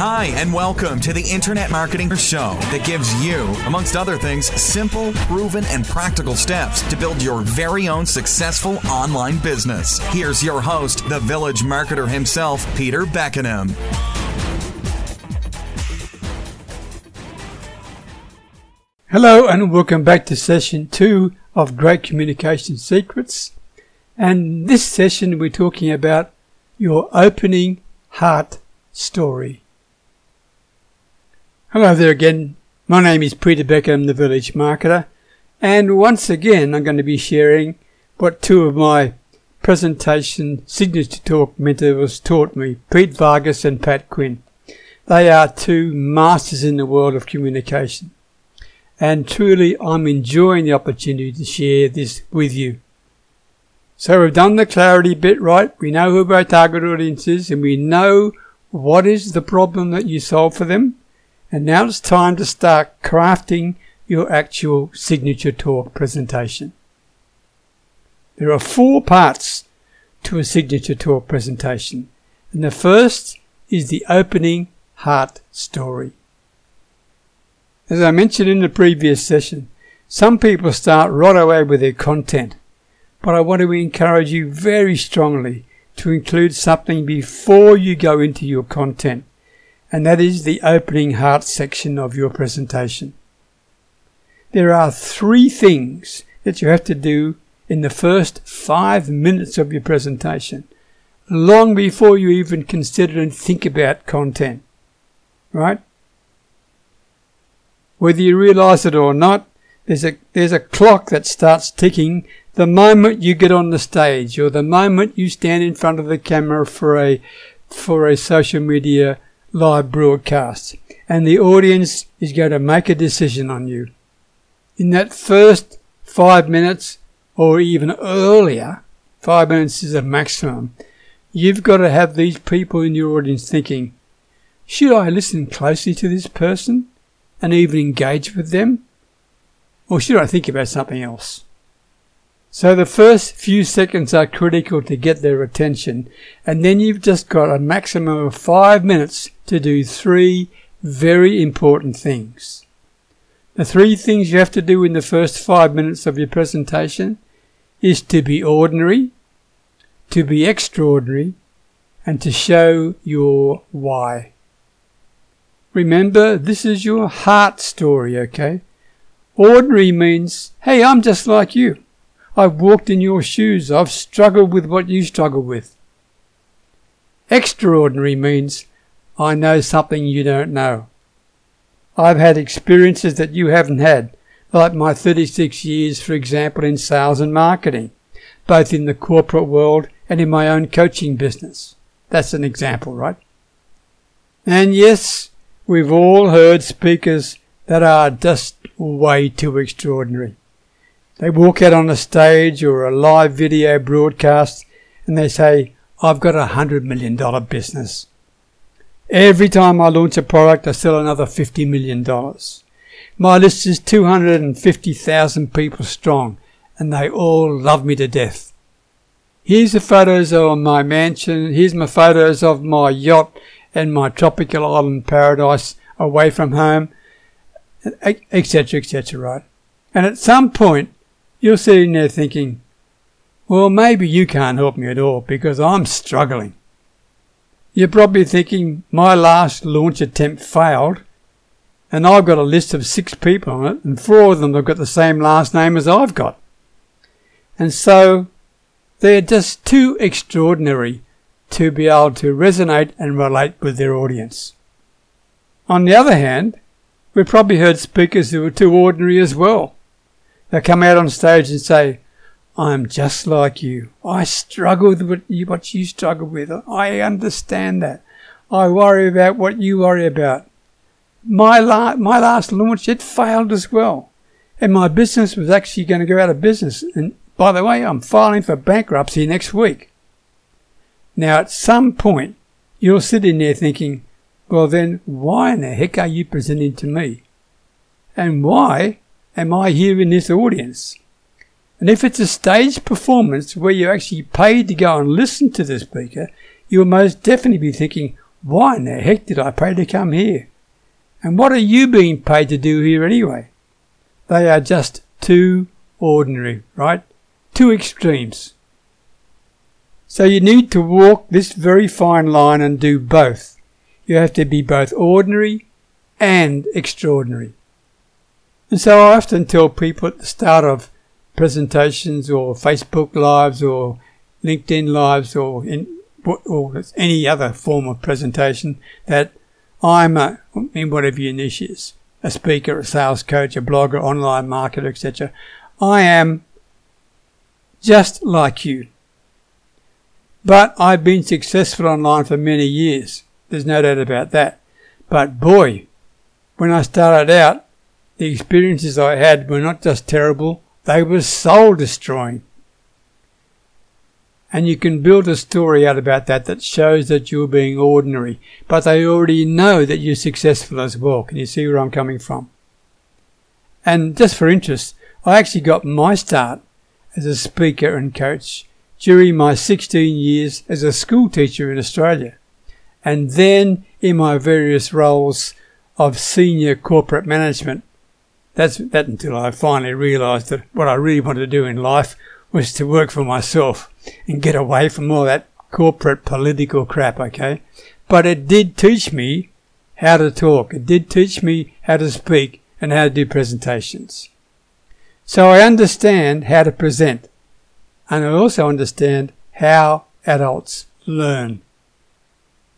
Hi, and welcome to the Internet Marketing Show that gives you, amongst other things, simple, proven, and practical steps to build your very own successful online business. Here's your host, the village marketer himself, Peter Beckenham. Hello, and welcome back to session two of Great Communication Secrets. And this session, we're talking about your opening heart story. Hello there again. My name is Peter Beckenham, the Village Marketer, and once again I'm going to be sharing what two of my presentation signature talk mentors taught me, Pete Vargas and Pat Quinn. They are two masters in the world of communication. And truly I'm enjoying the opportunity to share this with you. So we've done the clarity bit right. We know who our target audience is and we know what is the problem that you solve for them and now it's time to start crafting your actual signature talk presentation. There are four parts to a signature talk presentation. And the first is the opening heart story. As I mentioned in the previous session, some people start right away with their content, but I want to encourage you very strongly to include something before you go into your content and that is the opening heart section of your presentation. There are three things that you have to do in the first five minutes of your presentation, long before you even consider and think about content. Right? Whether you realize it or not, there's a, there's a clock that starts ticking the moment you get on the stage or the moment you stand in front of the camera for a, for a social media live broadcast, and the audience is going to make a decision on you. In that first five minutes, or even earlier, five minutes is a maximum, you've got to have these people in your audience thinking, should I listen closely to this person and even engage with them? Or should I think about something else? So the first few seconds are critical to get their attention, and then you've just got a maximum of five minutes to do three very important things. The three things you have to do in the first five minutes of your presentation is to be ordinary, to be extraordinary, and to show your why. Remember, this is your heart story, okay? Ordinary means, hey, I'm just like you. I've walked in your shoes. I've struggled with what you struggle with. Extraordinary means I know something you don't know. I've had experiences that you haven't had, like my 36 years, for example, in sales and marketing, both in the corporate world and in my own coaching business. That's an example, right? And yes, we've all heard speakers that are just way too extraordinary. They walk out on a stage or a live video broadcast and they say, I've got a hundred million dollar business. Every time I launch a product, I sell another $50 million. My list is 250,000 people strong and they all love me to death. Here's the photos of my mansion. Here's my photos of my yacht and my tropical island paradise away from home, etc., etc., right? And at some point, you're sitting there thinking, well, maybe you can't help me at all because I'm struggling. You're probably thinking, my last launch attempt failed, and I've got a list of six people on it, and four of them have got the same last name as I've got. And so they're just too extraordinary to be able to resonate and relate with their audience. On the other hand, we've probably heard speakers who are too ordinary as well. They come out on stage and say, I'm just like you. I struggle with what you, struggle with. I understand that. I worry about what you worry about. My, la- my last launch, it failed as well. And my business was actually going to go out of business. And by the way, I'm filing for bankruptcy next week. Now, at some point, you're sitting there thinking, well, then why in the heck are you presenting to me? And why am I here in this audience? And if it's a stage performance where you're actually paid to go and listen to the speaker, you'll most definitely be thinking, why in the heck did I pay to come here? And what are you being paid to do here anyway? They are just too ordinary, right? Two extremes. So you need to walk this very fine line and do both. You have to be both ordinary and extraordinary. And so I often tell people at the start of presentations or Facebook lives or LinkedIn lives or in or any other form of presentation that I'm a, in whatever your niche is, a speaker, a sales coach, a blogger, online marketer, etc. I am just like you. But I've been successful online for many years. There's no doubt about that. But boy, when I started out, the experiences I had were not just terrible, they were soul destroying. And you can build a story out about that that shows that you're being ordinary, but they already know that you're successful as well. Can you see where I'm coming from? And just for interest, I actually got my start as a speaker and coach during my 16 years as a school teacher in Australia, and then in my various roles of senior corporate management. That's that until I finally realised that what I really wanted to do in life was to work for myself and get away from all that corporate political crap, okay? But it did teach me how to talk. It did teach me how to speak and how to do presentations. So I understand how to present and I also understand how adults learn.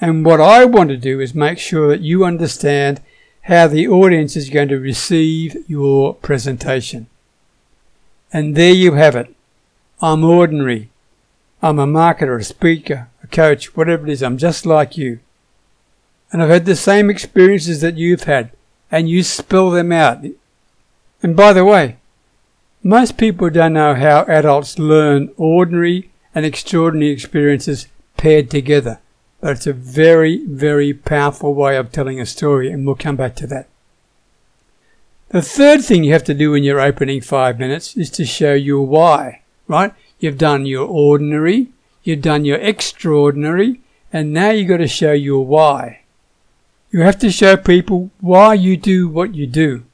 And what I want to do is make sure that you understand how the audience is going to receive your presentation. And there you have it. I'm ordinary. I'm a marketer, a speaker, a coach, whatever it is. I'm just like you. And I've had the same experiences that you've had, and you spell them out. And by the way, most people don't know how adults learn ordinary and extraordinary experiences paired together, but it's a very, very powerful way of telling a story, and we'll come back to that. The third thing you have to do in your opening five minutes is to show your why, right? You've done your ordinary, you've done your extraordinary, and now you've got to show your why. You have to show people why you do what you do.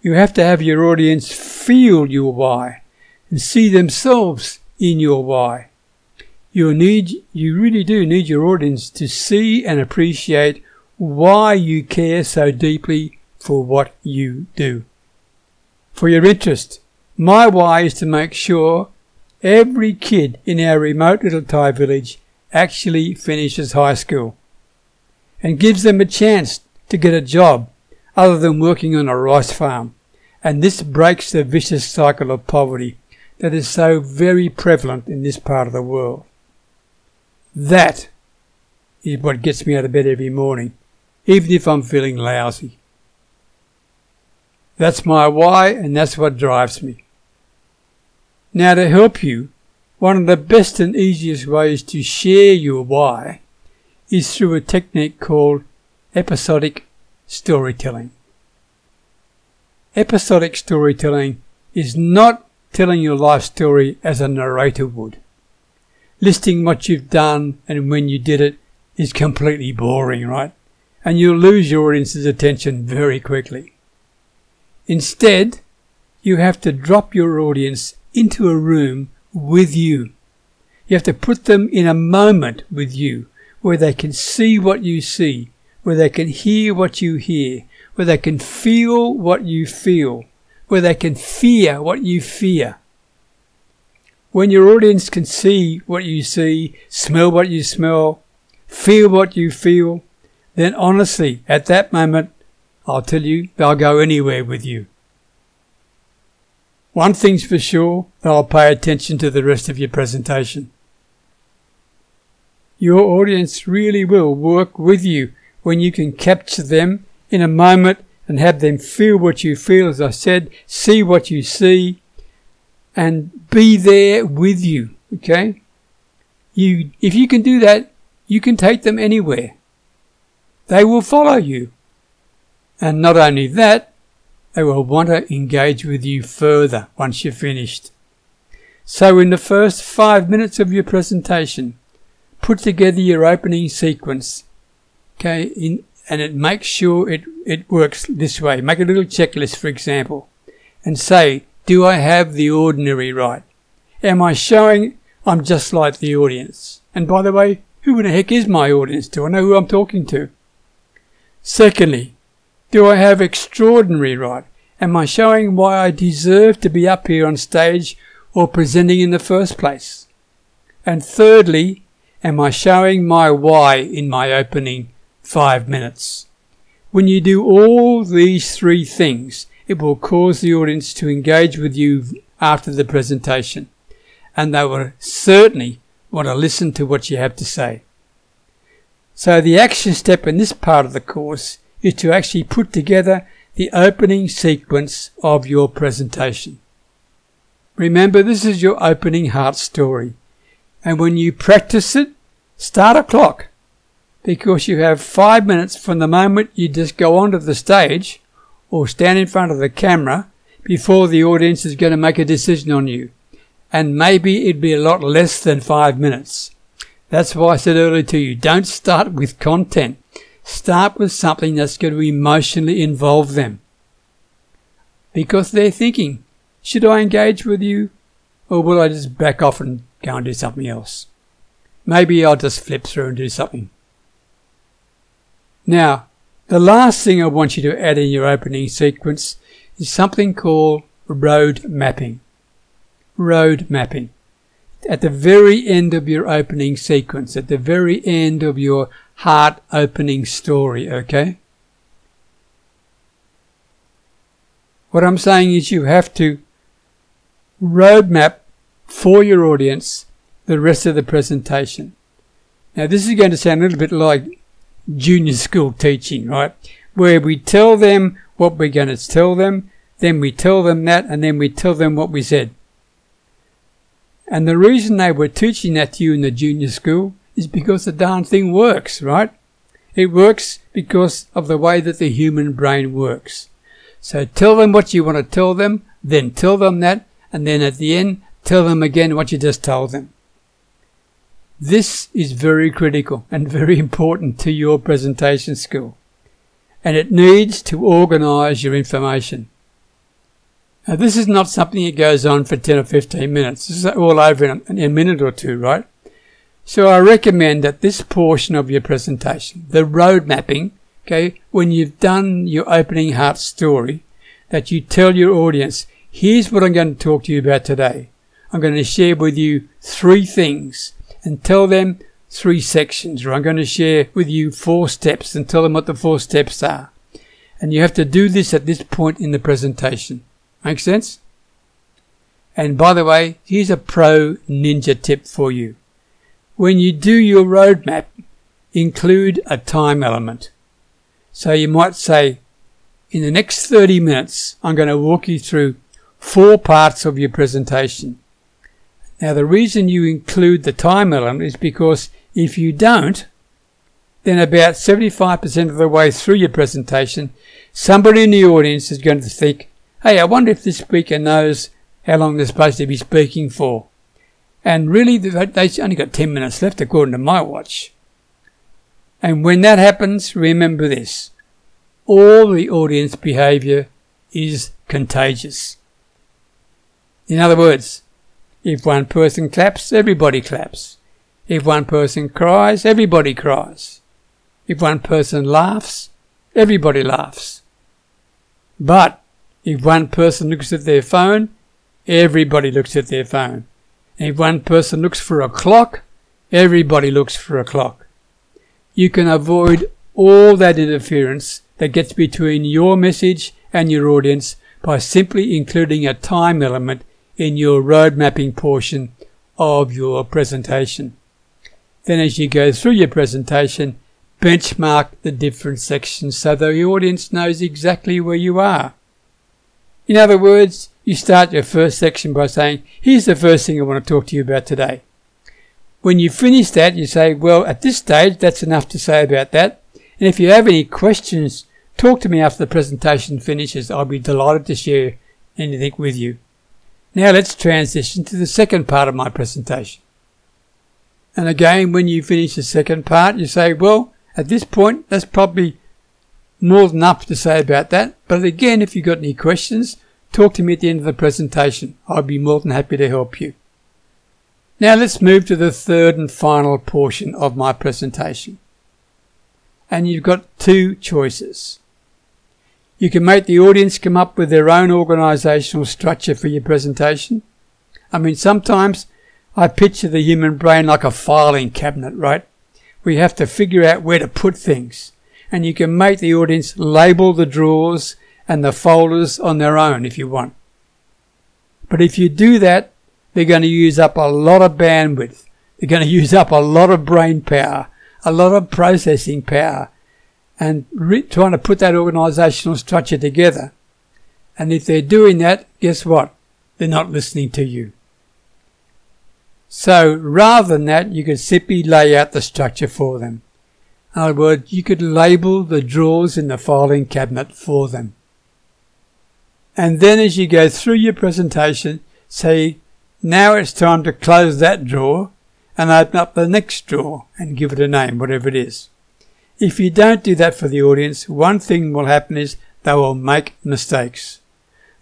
You have to have your audience feel your why and see themselves in your why. You need, you really do need your audience to see and appreciate why you care so deeply for what you do. For your interest, my why is to make sure every kid in our remote little Thai village actually finishes high school and gives them a chance to get a job other than working on a rice farm. And this breaks the vicious cycle of poverty that is so very prevalent in this part of the world. That is what gets me out of bed every morning, even if I'm feeling lousy. That's my why, and that's what drives me. Now, to help you, one of the best and easiest ways to share your why is through a technique called episodic storytelling. Episodic storytelling is not telling your life story as a narrator would. Listing what you've done and when you did it is completely boring, right? And you'll lose your audience's attention very quickly. Instead, you have to drop your audience into a room with you. You have to put them in a moment with you where they can see what you see, where they can hear what you hear, where they can feel what you feel, where they can fear what you fear. When your audience can see what you see, smell what you smell, feel what you feel, then honestly, at that moment, I'll tell you, they'll go anywhere with you. One thing's for sure, they'll pay attention to the rest of your presentation. Your audience really will work with you when you can capture them in a moment and have them feel what you feel, as I said, see what you see, and be there with you. Okay? You, if you can do that, you can take them anywhere. They will follow you. And not only that, they will want to engage with you further once you're finished. So in the first five minutes of your presentation, put together your opening sequence Okay, in, and it makes sure it, it works this way. Make a little checklist, for example, and say, do I have the ordinary right? Am I showing I'm just like the audience? And by the way, who in the heck is my audience? Do I know who I'm talking to? Secondly, do I have extraordinary right? Am I showing why I deserve to be up here on stage or presenting in the first place? And thirdly, am I showing my why in my opening five minutes? When you do all these three things, it will cause the audience to engage with you after the presentation, and they will certainly want to listen to what you have to say. So the action step in this part of the course is to actually put together the opening sequence of your presentation. Remember, this is your opening heart story. And when you practice it, start a clock because you have five minutes from the moment you just go onto the stage or stand in front of the camera before the audience is going to make a decision on you. And maybe it'd be a lot less than five minutes. That's why I said earlier to you, don't start with content. Start with something that's going to emotionally involve them. Because they're thinking, should I engage with you? Or will I just back off and go and do something else? Maybe I'll just flip through and do something. Now, the last thing I want you to add in your opening sequence is something called road mapping. Road mapping. At the very end of your opening sequence, at the very end of your heart opening story, okay? What I'm saying is you have to roadmap for your audience the rest of the presentation. Now this is going to sound a little bit like junior school teaching, right? Where we tell them what we're going to tell them, then we tell them that, and then we tell them what we said. And the reason they were teaching that to you in the junior school is because the darn thing works, right? It works because of the way that the human brain works. So tell them what you want to tell them, then tell them that, and then at the end, tell them again what you just told them. This is very critical and very important to your presentation skill. And it needs to organize your information. Now, this is not something that goes on for 10 or 15 minutes. This is all over in a, in a minute or two, right? So I recommend that this portion of your presentation, the road mapping, okay, when you've done your opening heart story, that you tell your audience, here's what I'm going to talk to you about today. I'm going to share with you three things and tell them three sections, or I'm going to share with you four steps and tell them what the four steps are. And you have to do this at this point in the presentation. Make sense? And by the way, here's a pro ninja tip for you. When you do your roadmap, include a time element. So you might say, in the next 30 minutes, I'm going to walk you through four parts of your presentation. Now, the reason you include the time element is because if you don't, then about 75% of the way through your presentation, somebody in the audience is going to think, hey, I wonder if this speaker knows how long they're supposed to be speaking for. And really, they've only got 10 minutes left according to my watch. And when that happens, remember this. All the audience behavior is contagious. In other words, if one person claps, everybody claps. If one person cries, everybody cries. If one person laughs, everybody laughs. But if one person looks at their phone, everybody looks at their phone. if one person looks for a clock, everybody looks for a clock. You can avoid all that interference that gets between your message and your audience by simply including a time element in your road mapping portion of your presentation. Then as you go through your presentation, benchmark the different sections so the audience knows exactly where you are. In other words, you start your first section by saying, here's the first thing I want to talk to you about today. When you finish that, you say, well, at this stage, that's enough to say about that. And if you have any questions, talk to me after the presentation finishes. I'll be delighted to share anything with you. Now let's transition to the second part of my presentation. And again, when you finish the second part, you say, well, At this point, that's probably more than enough to say about that. But again, if you've got any questions, talk to me at the end of the presentation. I'd be more than happy to help you. Now let's move to the third and final portion of my presentation. And you've got two choices. You can make the audience come up with their own organizational structure for your presentation. I mean, sometimes I picture the human brain like a filing cabinet, right? We have to figure out where to put things. And you can make the audience label the drawers and the folders on their own if you want. But if you do that, they're going to use up a lot of bandwidth. They're going to use up a lot of brain power, a lot of processing power, and re- trying to put that organizational structure together. And if they're doing that, guess what? They're not listening to you. So rather than that, you could simply lay out the structure for them. In other words, you could label the drawers in the filing cabinet for them. And then as you go through your presentation, say, now it's time to close that drawer and open up the next drawer and give it a name, whatever it is. If you don't do that for the audience, one thing will happen is they will make mistakes.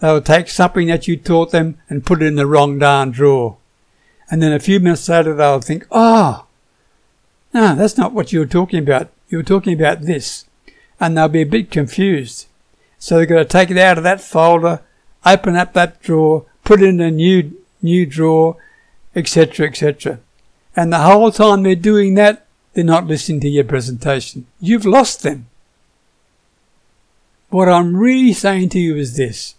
They will take something that you taught them and put it in the wrong darn drawer. And then a few minutes later, they'll think, oh, no, that's not what you were talking about. You were talking about this. And they'll be a bit confused. So they're going to take it out of that folder, open up that drawer, put it in a new, new drawer, etc., etc. And the whole time they're doing that, they're not listening to your presentation. You've lost them. What I'm really saying to you is this.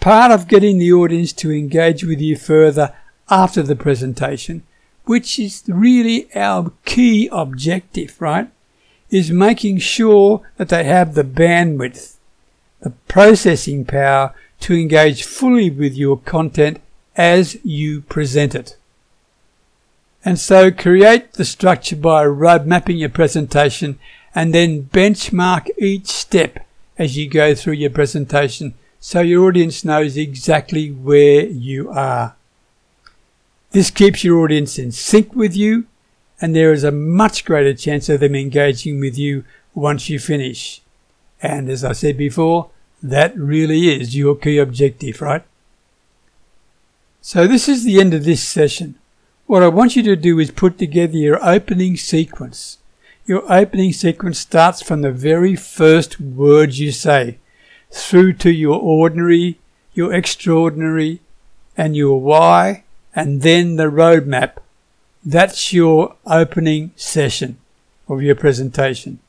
Part of getting the audience to engage with you further after the presentation, which is really our key objective, right? Is making sure that they have the bandwidth, the processing power to engage fully with your content as you present it. And so create the structure by road mapping your presentation and then benchmark each step as you go through your presentation so your audience knows exactly where you are. This keeps your audience in sync with you, and there is a much greater chance of them engaging with you once you finish. And as I said before, that really is your key objective, right? So this is the end of this session. What I want you to do is put together your opening sequence. Your opening sequence starts from the very first words you say, through to your ordinary, your extraordinary, and your why, and then the roadmap. That's your opening session of your presentation.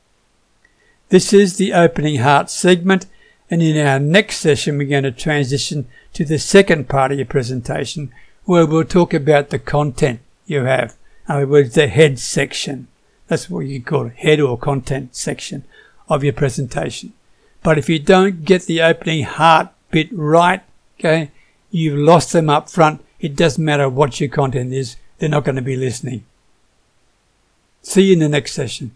This is the opening heart segment, and in our next session, we're going to transition to the second part of your presentation, where we'll talk about the content you have. In other words, the head section. That's what you call it, head or content section of your presentation. But if you don't get the opening heart bit right, okay, you've lost them up front it doesn't matter what your content is, they're not going to be listening. See you in the next session.